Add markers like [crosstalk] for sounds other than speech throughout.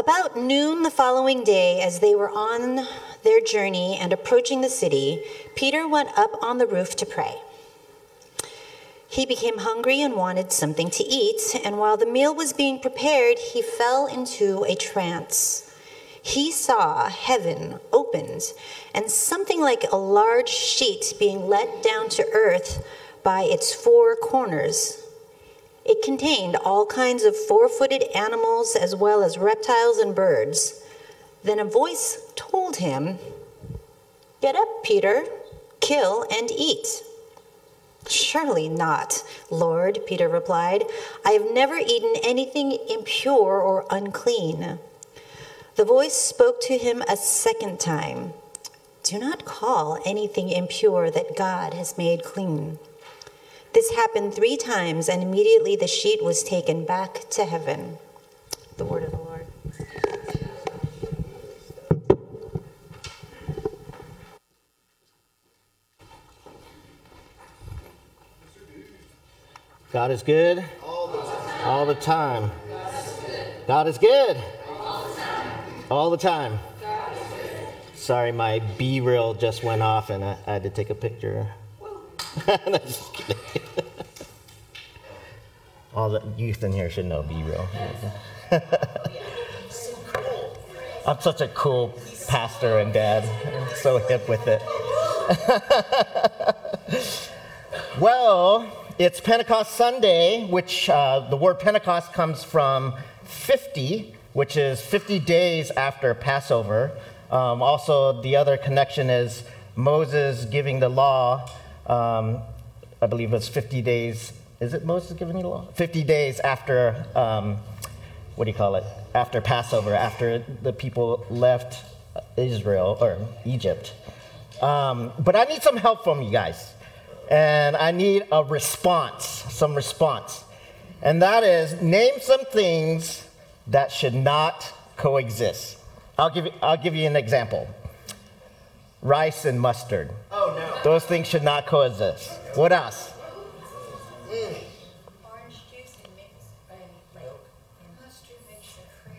About noon the following day, as they were on their journey and approaching the city, Peter went up on the roof to pray. He became hungry and wanted something to eat, and while the meal was being prepared, he fell into a trance. He saw heaven opened and something like a large sheet being let down to earth by its four corners. It contained all kinds of four footed animals as well as reptiles and birds. Then a voice told him, Get up, Peter, kill and eat. Surely not, Lord, Peter replied. I have never eaten anything impure or unclean. The voice spoke to him a second time Do not call anything impure that God has made clean. This happened three times, and immediately the sheet was taken back to heaven. The word of the Lord. God is good all the time. God is good all the time. Sorry, my BeReal just went off and I had to take a picture. [laughs] all the youth in here should know BeReal. [laughs] I'm such a cool pastor and dad. I'm so hip with it. [laughs] well, it's Pentecost Sunday, which uh, the word Pentecost comes from 50, which is 50 days after Passover. Um, also, the other connection is Moses giving the law. Um, I believe it's 50 days. Is it Moses giving you the law? 50 days after, um, what do you call it? After Passover, after the people left Israel or Egypt. Um, but I need some help from you guys and I need a response, some response. And that is name some things that should not coexist. I'll give I'll give you an example rice and mustard. Oh, no. Those things should not coexist. What else? Mm. Orange juice and mix, mustard makes you pray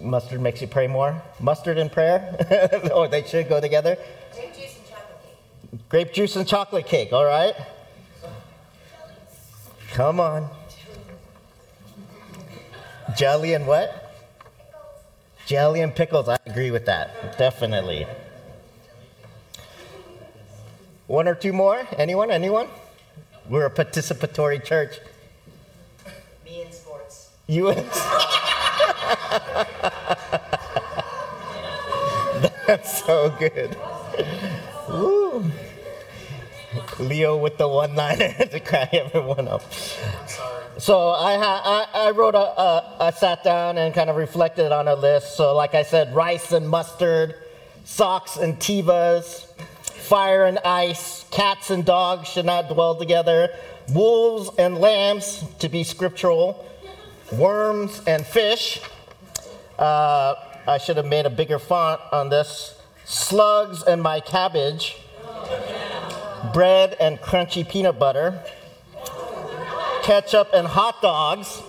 more. Mustard makes you pray more? Mustard and prayer? [laughs] or they should go together? Grape juice and chocolate cake. Grape juice and chocolate cake, all right? Come on. Jelly and what? Jelly and pickles. I agree with that. Definitely. One or two more? Anyone? Anyone? We're a participatory church. Me in sports. You and [laughs] That's so good. Woo. Leo with the one liner [laughs] to crack everyone up. So I, ha- I, I wrote a, a, I sat down and kind of reflected on a list. So, like I said, rice and mustard, socks and Tevas, fire and ice, cats and dogs should not dwell together, wolves and lambs to be scriptural, worms and fish. Uh, I should have made a bigger font on this. Slugs and my cabbage bread and crunchy peanut butter, ketchup and hot dogs.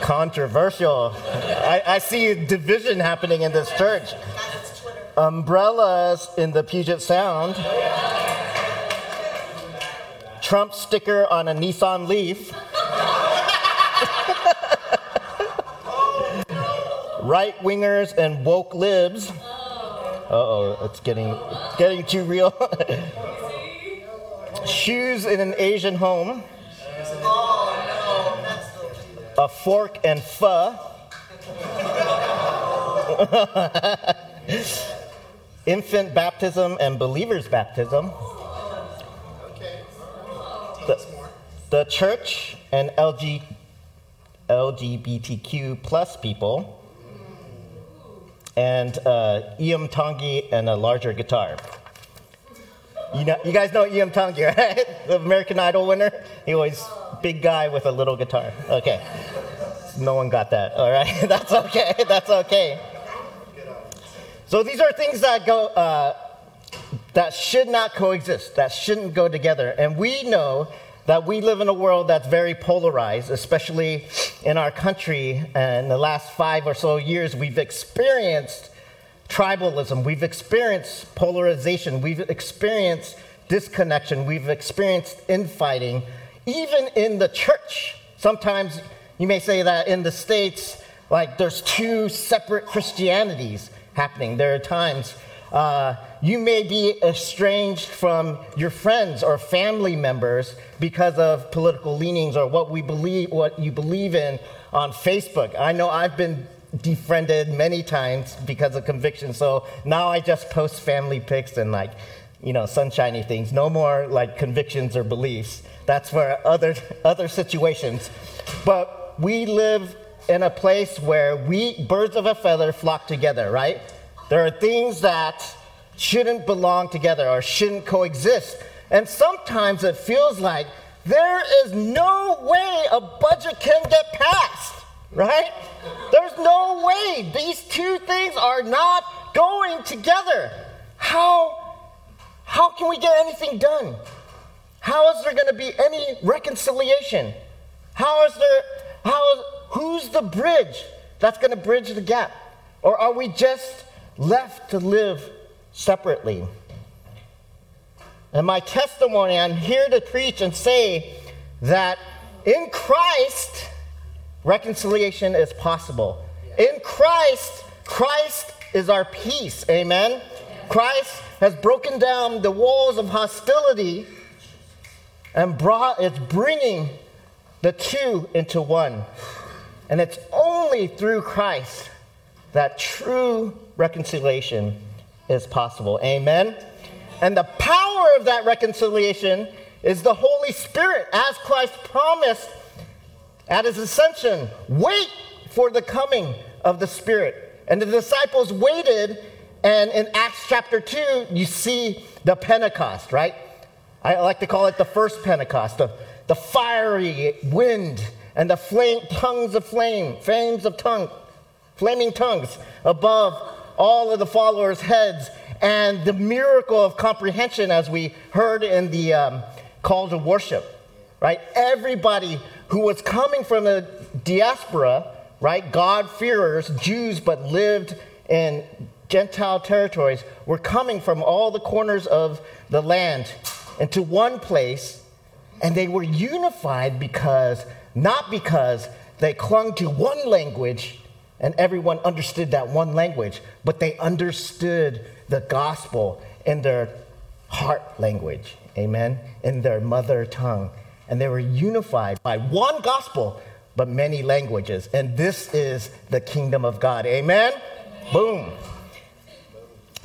Controversial. I, I see division happening in this church. Umbrellas in the Puget Sound. Trump sticker on a Nissan Leaf. [laughs] right wingers and woke libs. Uh oh, it's getting getting too real. [laughs] Shoes in an Asian home. A fork and pho. [laughs] Infant baptism and believer's baptism. The, the church and LG, LGBTQ plus people and uh, Tongi and a larger guitar. You, know, you guys know Iam Tongi, [laughs] right? The American Idol winner? He always big guy with a little guitar. Okay. No one got that. All right. [laughs] That's okay. That's okay. So these are things that go uh, that should not coexist. That shouldn't go together. And we know that we live in a world that's very polarized, especially in our country. And in the last five or so years, we've experienced tribalism, we've experienced polarization, we've experienced disconnection, we've experienced infighting, even in the church. Sometimes you may say that in the States, like there's two separate Christianities happening. There are times uh, you may be estranged from your friends or family members because of political leanings or what we believe, what you believe in on Facebook. I know I've been defriended many times because of conviction, so now I just post family pics and like, you know, sunshiny things. No more like convictions or beliefs. That's for other [laughs] other situations. But we live in a place where we birds of a feather flock together, right? There are things that shouldn't belong together or shouldn't coexist. And sometimes it feels like there is no way a budget can get passed, right? There's no way. These two things are not going together. How, how can we get anything done? How is there going to be any reconciliation? How is there, how who's the bridge that's going to bridge the gap? Or are we just left to live separately? And my testimony, I'm here to preach and say that in Christ, reconciliation is possible. In Christ, Christ is our peace. Amen. Christ has broken down the walls of hostility and brought it's bringing the two into one. And it's only through Christ that true reconciliation is possible. Amen. And the power of that reconciliation is the Holy Spirit, as Christ promised at his ascension. Wait for the coming of the Spirit. And the disciples waited, and in Acts chapter 2, you see the Pentecost, right? I like to call it the first Pentecost, the, the fiery wind and the flame, tongues of flame, flames of tongue, flaming tongues above all of the followers' heads, and the miracle of comprehension, as we heard in the um, call to worship, right? Everybody who was coming from the diaspora, right? God-fearers, Jews, but lived in Gentile territories, were coming from all the corners of the land into one place, and they were unified because, not because they clung to one language and everyone understood that one language, but they understood the gospel in their heart language, amen, in their mother tongue. And they were unified by one gospel, but many languages. And this is the kingdom of God, amen? amen. Boom.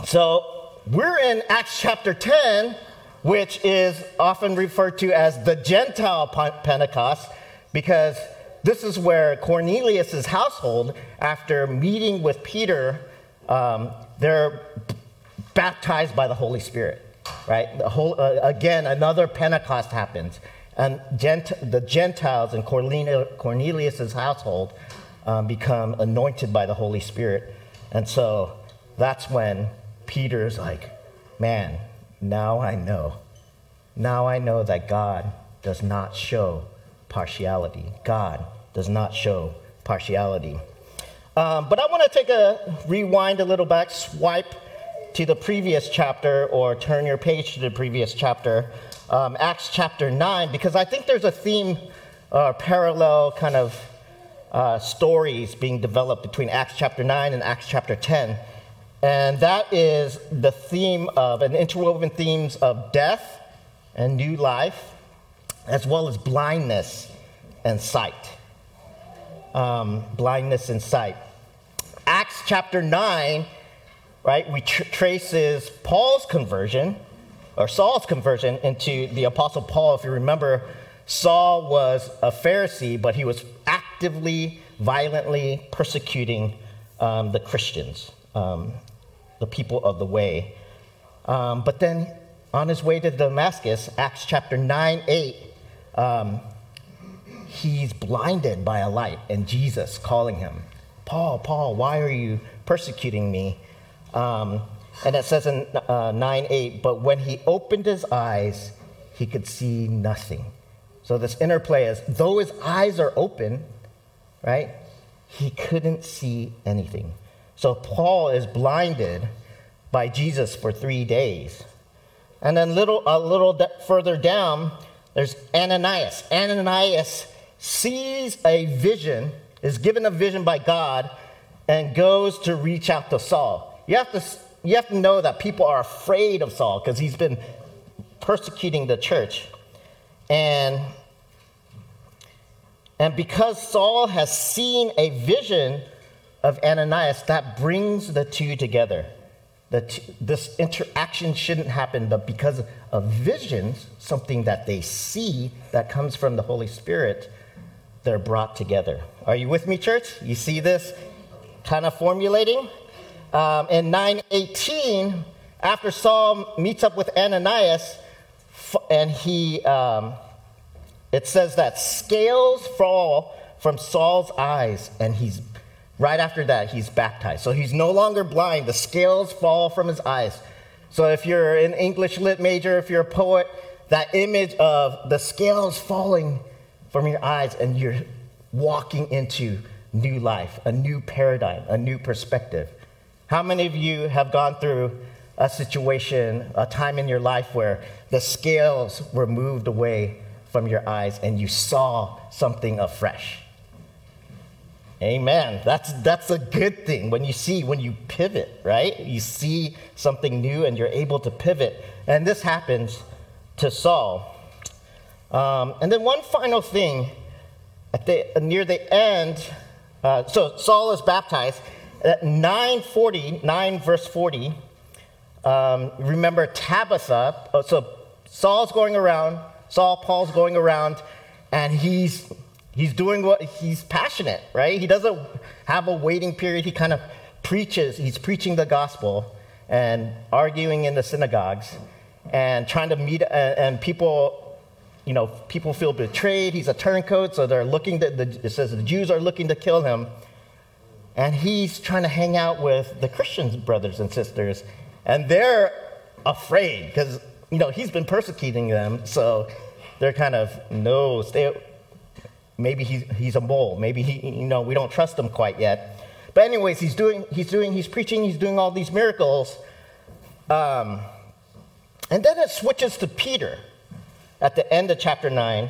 So we're in Acts chapter 10, which is often referred to as the Gentile Pentecost, because this is where Cornelius' household, after meeting with Peter, um, they're baptized by the Holy Spirit, right? Whole, uh, again, another Pentecost happens. And Gent- the Gentiles in Cornelius' household um, become anointed by the Holy Spirit. And so that's when Peter's like, man, now I know. Now I know that God does not show partiality. God does not show partiality. Um, but I want to take a rewind a little back, swipe to the previous chapter, or turn your page to the previous chapter, um, Acts chapter 9, because I think there's a theme, uh, parallel kind of uh, stories being developed between Acts chapter 9 and Acts chapter 10. And that is the theme of, an interwoven themes of death and new life, as well as blindness and sight. Um, blindness and sight. Acts chapter 9, right, we tr- traces Paul's conversion, or Saul's conversion, into the Apostle Paul. If you remember, Saul was a Pharisee, but he was actively, violently persecuting um, the Christians, um, the people of the way. Um, but then on his way to Damascus, Acts chapter 9 8, um, he's blinded by a light and Jesus calling him, Paul, Paul, why are you persecuting me? Um, and it says in uh, 9 8, but when he opened his eyes, he could see nothing. So this interplay is though his eyes are open, right? He couldn't see anything. So Paul is blinded by Jesus for three days. And then little, a little further down, there's Ananias. Ananias sees a vision, is given a vision by God, and goes to reach out to Saul. You have to, you have to know that people are afraid of Saul because he's been persecuting the church. And, and because Saul has seen a vision of Ananias, that brings the two together that this interaction shouldn't happen, but because of visions, something that they see that comes from the Holy Spirit, they're brought together. Are you with me, church? You see this kind of formulating? Um, in 918, after Saul meets up with Ananias, and he, um, it says that scales fall from Saul's eyes, and he's Right after that, he's baptized. So he's no longer blind. The scales fall from his eyes. So if you're an English lit major, if you're a poet, that image of the scales falling from your eyes and you're walking into new life, a new paradigm, a new perspective. How many of you have gone through a situation, a time in your life where the scales were moved away from your eyes and you saw something afresh? Amen. That's, that's a good thing when you see, when you pivot, right? You see something new and you're able to pivot. And this happens to Saul. Um, and then one final thing at the, near the end, uh, so Saul is baptized. At 940, 9 verse 40, um, remember Tabitha. Oh, so Saul's going around, Saul, Paul's going around, and he's He's doing what he's passionate, right? He doesn't have a waiting period. He kind of preaches, he's preaching the gospel and arguing in the synagogues and trying to meet, uh, and people, you know, people feel betrayed. He's a turncoat, so they're looking to, the, it says the Jews are looking to kill him. And he's trying to hang out with the Christians, brothers and sisters, and they're afraid because, you know, he's been persecuting them, so they're kind of, no, stay, Maybe he's, he's a mole. Maybe he, you know, we don't trust him quite yet. But anyways, he's doing, he's doing, he's preaching, he's doing all these miracles. Um, and then it switches to Peter at the end of chapter 9.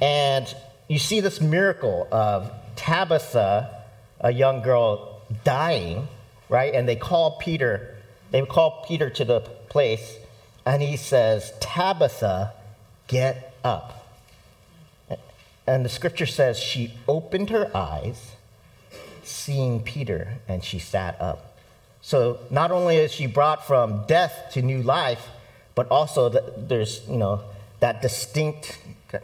And you see this miracle of Tabitha, a young girl, dying, right? And they call Peter, they call Peter to the place, and he says, Tabitha, get up. And the scripture says she opened her eyes, seeing Peter, and she sat up. So not only is she brought from death to new life, but also there's you know that distinct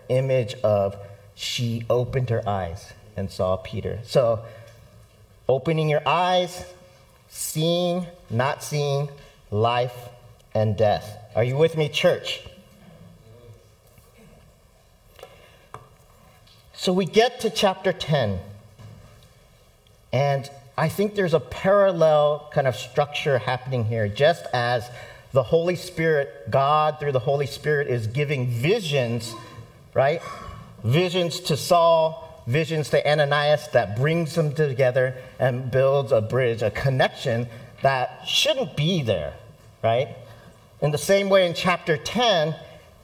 image of she opened her eyes and saw Peter. So opening your eyes, seeing, not seeing, life and death. Are you with me, church? So we get to chapter 10, and I think there's a parallel kind of structure happening here, just as the Holy Spirit, God through the Holy Spirit, is giving visions, right? Visions to Saul, visions to Ananias that brings them together and builds a bridge, a connection that shouldn't be there, right? In the same way, in chapter 10,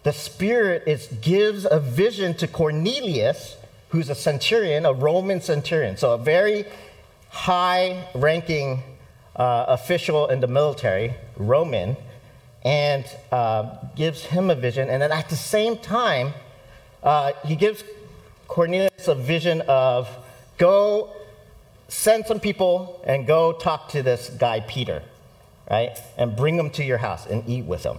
the Spirit is, gives a vision to Cornelius who's a centurion, a Roman centurion, so a very high ranking uh, official in the military, Roman, and uh, gives him a vision. And then at the same time, uh, he gives Cornelius a vision of go send some people and go talk to this guy, Peter, right? And bring him to your house and eat with him.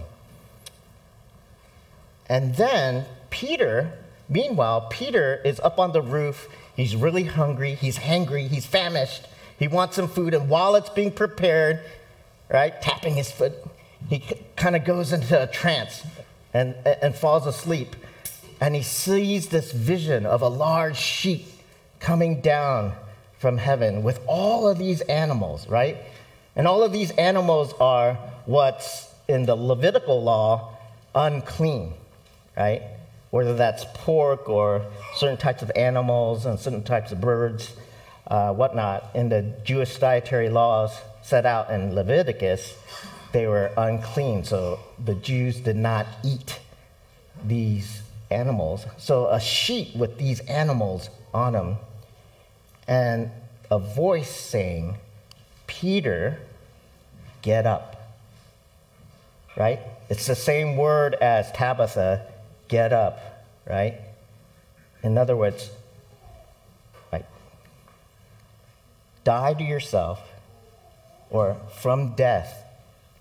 And then Peter Meanwhile, Peter is up on the roof. He's really hungry. He's hangry. He's famished. He wants some food. And while it's being prepared, right, tapping his foot, he kind of goes into a trance and, and falls asleep. And he sees this vision of a large sheep coming down from heaven with all of these animals, right? And all of these animals are what's in the Levitical law unclean, right? Whether that's pork or certain types of animals and certain types of birds, uh, whatnot, in the Jewish dietary laws set out in Leviticus, they were unclean. So the Jews did not eat these animals. So a sheet with these animals on them, and a voice saying, Peter, get up. Right? It's the same word as Tabitha, get up, right? In other words, right? Die to yourself, or from death,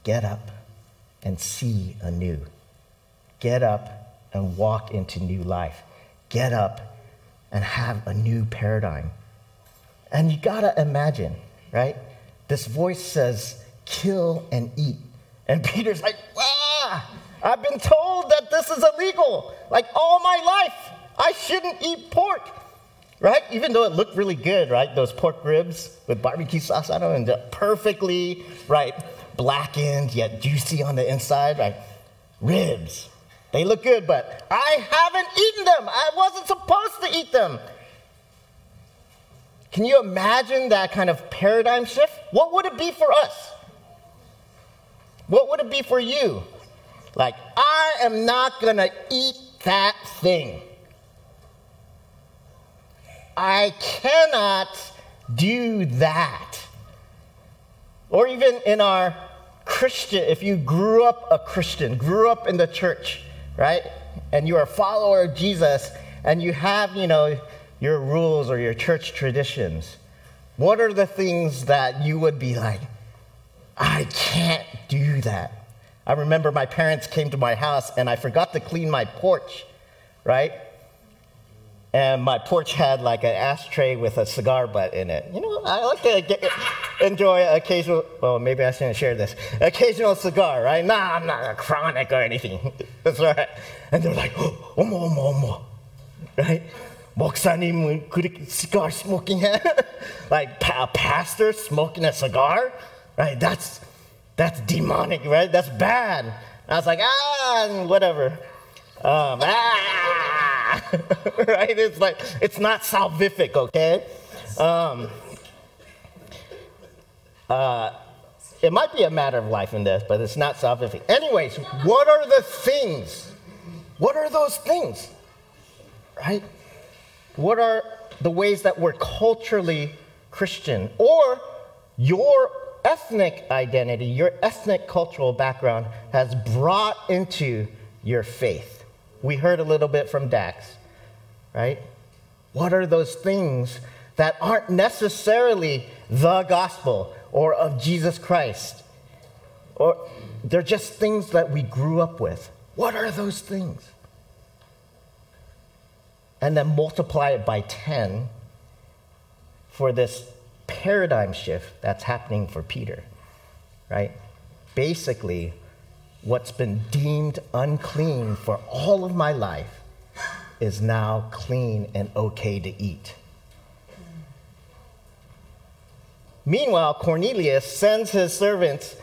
get up and see anew. Get up and walk into new life. Get up and have a new paradigm. And you gotta imagine, right? This voice says, kill and eat. And [laughs] Peter's like, ah, I've been told that this is illegal. Like all my life, I shouldn't eat pork, right? Even though it looked really good, right? Those pork ribs with barbecue sauce on them and perfectly, right, blackened yet juicy on the inside, right? Ribs. They look good, but I haven't eaten them. I wasn't supposed to eat them. Can you imagine that kind of paradigm shift? What would it be for us? What would it be for you? Like, I am not going to eat that thing. I cannot do that. Or even in our Christian, if you grew up a Christian, grew up in the church, right? And you're a follower of Jesus, and you have, you know, your rules or your church traditions, what are the things that you would be like, I can't do that? I remember my parents came to my house and I forgot to clean my porch, right? And my porch had like an ashtray with a cigar butt in it. You know, I like to get, enjoy occasional, well, maybe I shouldn't share this, occasional cigar, right? Nah, I'm not a chronic or anything. [laughs] That's right. And they're like, oh, omo, omo, omo, right? 목사님 cigar smoking [laughs] like a pastor smoking a cigar, right? That's that's demonic, right? That's bad. I was like, ah, whatever. Um, ah, [laughs] right? It's like it's not salvific, okay? Um, uh, it might be a matter of life and death, but it's not salvific. Anyways, what are the things? What are those things? Right? What are the ways that we're culturally Christian? Or your ethnic identity, your ethnic cultural background has brought into your faith. We heard a little bit from Dax, right? What are those things that aren't necessarily the gospel or of Jesus Christ? Or they're just things that we grew up with. What are those things? and then multiply it by 10 for this paradigm shift that's happening for Peter, right? Basically, what's been deemed unclean for all of my life is now clean and okay to eat. Meanwhile, Cornelius sends his servants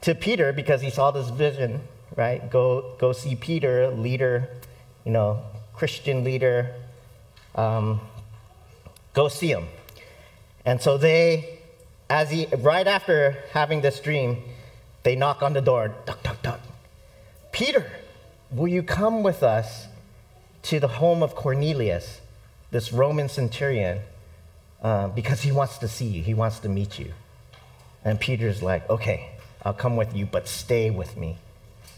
to Peter because he saw this vision, right? Go, go see Peter, leader, you know, Christian leader, um, go see him. And so they, as he, right after having this dream, they knock on the door, duck, duck, duck. Peter, will you come with us to the home of Cornelius, this Roman centurion, uh, because he wants to see you, he wants to meet you. And Peter's like, okay, I'll come with you, but stay with me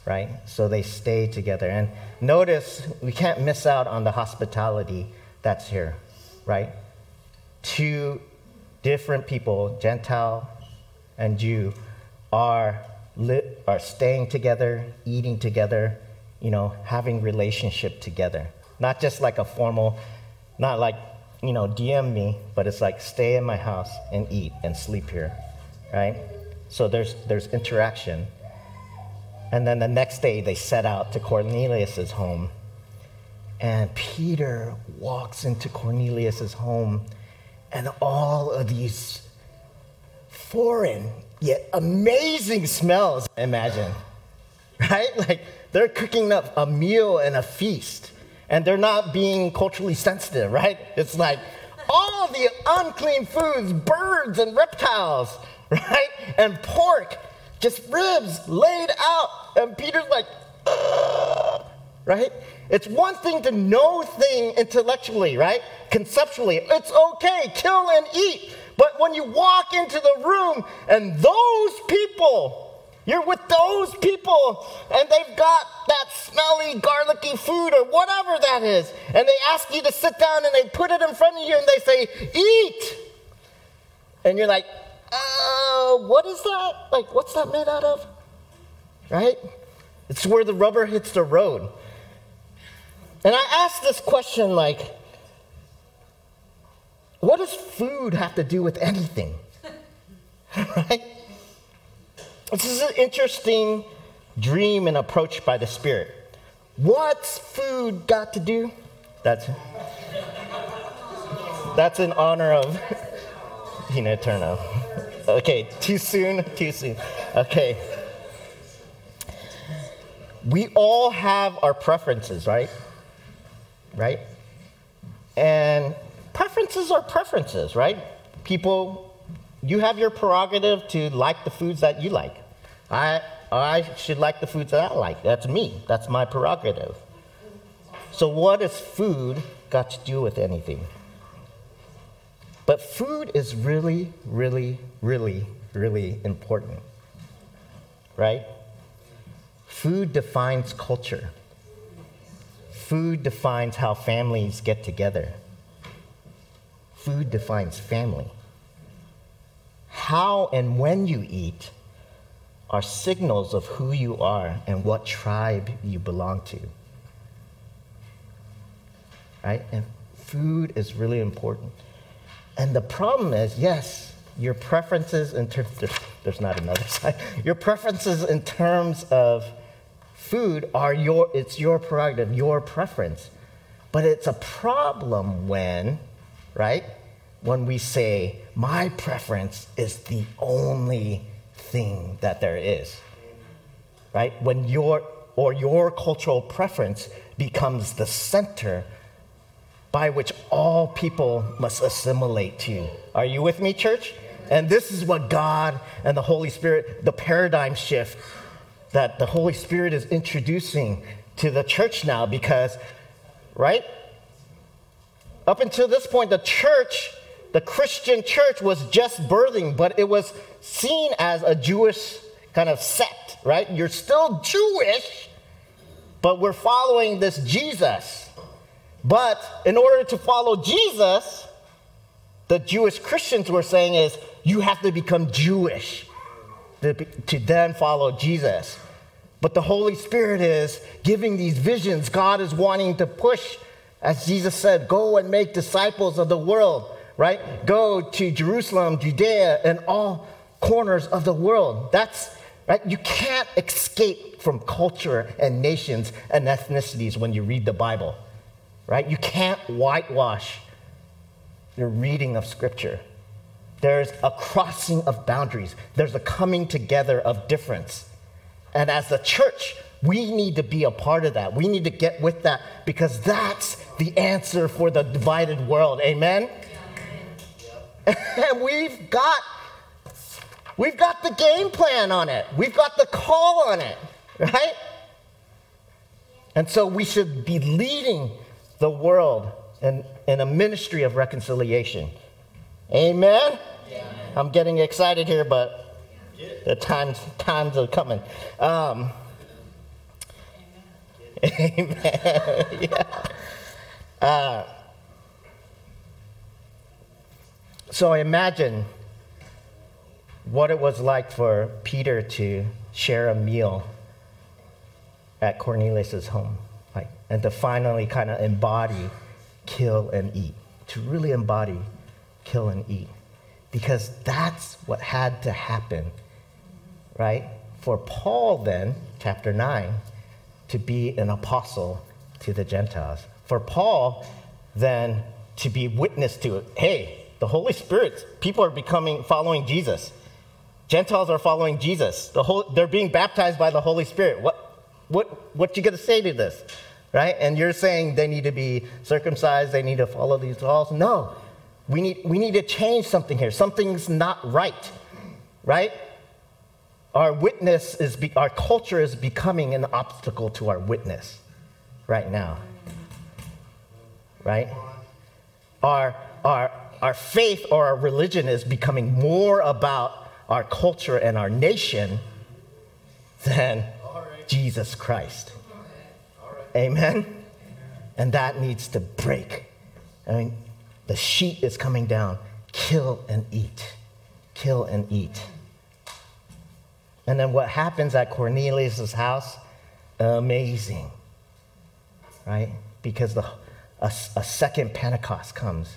right? So they stay together. And notice we can't miss out on the hospitality that's here, right? Two different people, Gentile and Jew, are, are staying together, eating together, you know, having relationship together. Not just like a formal, not like, you know, DM me, but it's like stay in my house and eat and sleep here, right? So there's, there's interaction. And then the next day, they set out to Cornelius's home. And Peter walks into Cornelius's home, and all of these foreign yet amazing smells, imagine, [laughs] right? Like they're cooking up a meal and a feast, and they're not being culturally sensitive, right? It's like all the unclean foods, birds and reptiles, [laughs] right? And pork, just ribs laid out. And Peter's like, "Ugh," right? It's one thing to know thing intellectually, right? Conceptually, it's okay, kill and eat. But when you walk into the room and those people, you're with those people and they've got that smelly, garlicky food or whatever that is, and they ask you to sit down and they put it in front of you and they say, Eat! And you're like, uh, what is that? Like, what's that made out of? Right? It's where the rubber hits the road. And I asked this question like, what does food have to do with anything? [laughs] right? This is an interesting dream and approach by the Spirit. What's food got to do? That's that's in honor of [laughs] Tina Turner. Okay, too soon, too soon. Okay. We all have our preferences, right? Right? And preferences are preferences, right? People, you have your prerogative to like the foods that you like. I, I should like the foods that I like. That's me. That's my prerogative. So, what has food got to do with anything? But food is really, really, really, really important. Right? Food defines culture. Food defines how families get together. Food defines family. How and when you eat are signals of who you are and what tribe you belong to. Right? And food is really important. And the problem is, yes, your preferences in terms, there's, not another [laughs] side. Your preferences in terms of food are your, it's your prerogative, your preference. But it's a problem when, right, when we say, my preference is the only thing that there is. Right? When your, or your cultural preference becomes the center by which all people must assimilate to. Are you with me, church? And this is what God and the Holy Spirit, the paradigm shift that the Holy Spirit is introducing to the church now, because, right? Up until this point, the church, the Christian church, was just birthing, but it was seen as a Jewish kind of sect, right? You're still Jewish, but we're following this Jesus. But in order to follow Jesus, the Jewish Christians were saying is you have to become Jewish to, to then follow Jesus. But the Holy Spirit is giving these visions. God is wanting to push, as Jesus said, go and make disciples of the world, right? Go to Jerusalem, Judea, and all corners of the world. That's right. You can't escape from culture and nations and ethnicities when you read the Bible, right? You can't whitewash your reading of Scripture. There's a crossing of boundaries, there's a coming together of difference. And as the church, we need to be a part of that. We need to get with that because that's the answer for the divided world. Amen? and we've got we've got the game plan on it. We've got the call on it, right? And so we should be leading the world in, in a ministry of reconciliation. Amen? I'm getting excited here, but the times, times are coming. Um, [laughs] amen. yeah. Uh, so imagine what it was like for Peter to share a meal at Cornelius's home, like, and to finally kind of embody kill and eat, to really embody kill and eat, because that's what had to happen, right? For Paul, then, chapter 9, to be an apostle to the Gentiles. For Paul, then, to be witness to. Hey, the Holy Spirit, people are becoming, following Jesus. Gentiles are following Jesus. The whole, they're being baptized by the Holy Spirit. What, What, what you to say to this? Right? And you're saying they need to be circumcised, they need to follow these laws. No, we need, we need to change something here. Something's not right, right? Our witness is, be, our culture is becoming an obstacle to our witness right now, right? Our, our, our faith or our religion is becoming more about our culture and our nation than Jesus Christ. Amen? And that needs to break. I mean, the sheet is coming down. Kill and eat. Kill and eat. And then what happens at Cornelius' house? Amazing. Right? Because the, a, a second Pentecost comes.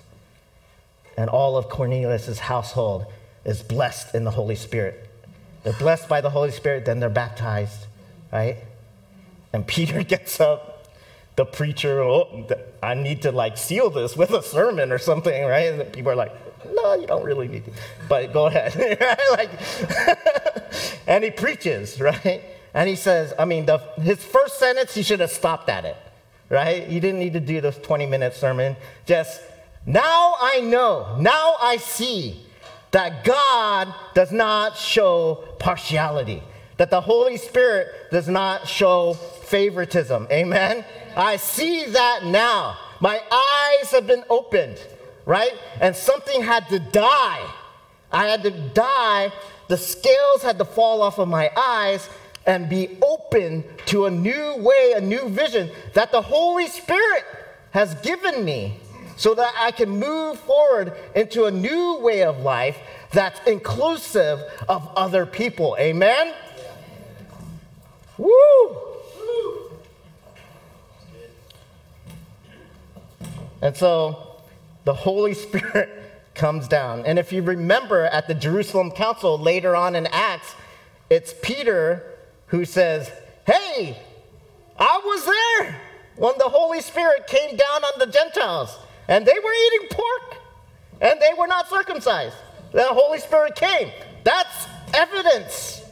And all of Cornelius' household is blessed in the Holy Spirit. They're blessed by the Holy Spirit, then they're baptized, right? And [laughs] Peter gets up, the preacher, oh, I need to like seal this with a sermon or something, right? And people are like, no, you don't really need to. But go ahead, [laughs] like, [laughs] and he preaches, [laughs] right? And he says, I mean, the, his first sentence, he should have stopped at it, right? He didn't need to do this 20 minute sermon. Just, now I know, now I see that God does not show partiality, that the Holy Spirit does not show favoritism. Amen? I see that now. My eyes have been opened, right? And something had to die. I had to die. The scales had to fall off of my eyes and be open to a new way, a new vision that the Holy Spirit has given me so that I can move forward into a new way of life that's inclusive of other people. Amen? Woo! And so the Holy [laughs] Spirit comes down. And if you remember at the Jerusalem Council later on in Acts, it's Peter who says, Hey, I was there when the Holy Spirit came down on the Gentiles and they were eating pork, and they were not circumcised. The Holy Spirit came. That's evidence,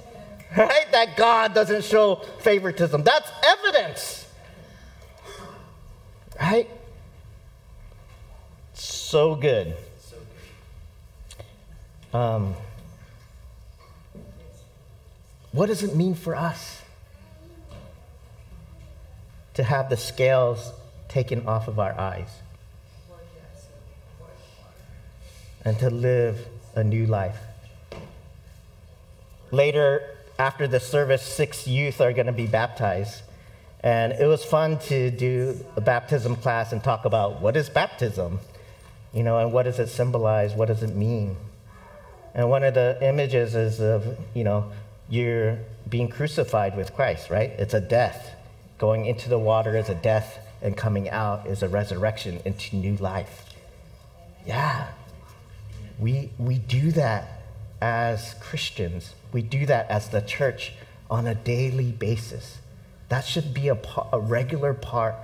right? That God doesn't show favoritism. That's evidence, right? So good. Um, what does it mean for us to have the scales taken off of our eyes? and to live a new life. Later, after the service, six youth are going to be baptized. And it was fun to do a baptism class and talk about what is baptism, you know, and what does it symbolize? What does it mean? And one of the images is of, you know, you're being crucified with Christ, right? It's a death. Going into the water is a death, and coming out is a resurrection into new life. Yeah, we, we do that as Christians. We do that as the church on a daily basis. That should be a, a regular part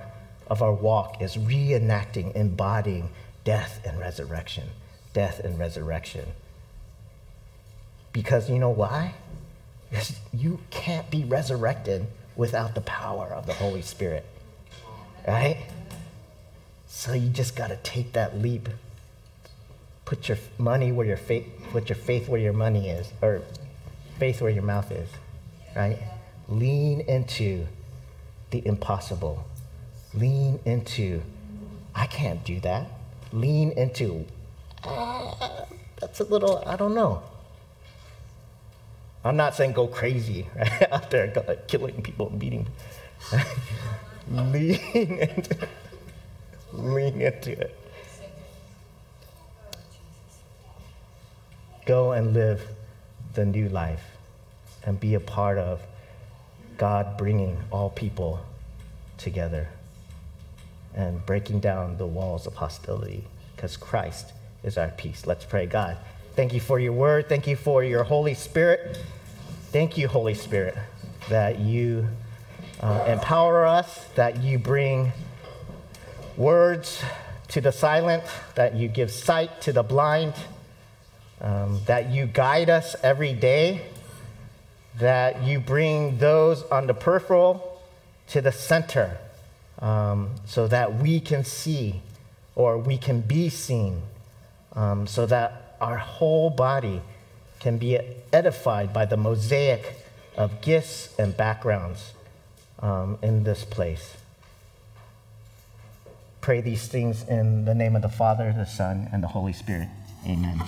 of our walk is reenacting, embodying death and resurrection. Death and resurrection. Because you know why? Because you can't be resurrected without the power of the Holy Spirit. Right? So you just got to take that leap put your money where your faith, put your faith where your money is, or faith where your mouth is, right? Lean into the impossible. Lean into, I can't do that. Lean into, ah, that's a little, I don't know. I'm not saying go crazy right? [laughs] out there killing people and beating. [laughs] lean into, lean into it. go and live the new life and be a part of God bringing all people together and breaking down the walls of hostility because Christ is our peace. Let's pray, God. Thank you for your word. Thank you for your Holy Spirit. Thank you, Holy Spirit, that you uh, empower us, that you bring words to the silent, that you give sight to the blind um, that you guide us every day, that you bring those on the peripheral to the center um, so that we can see or we can be seen, um, so that our whole body can be edified by the mosaic of gifts and backgrounds um, in this place. Pray these things in the name of the Father, the Son, and the Holy Spirit. Amen.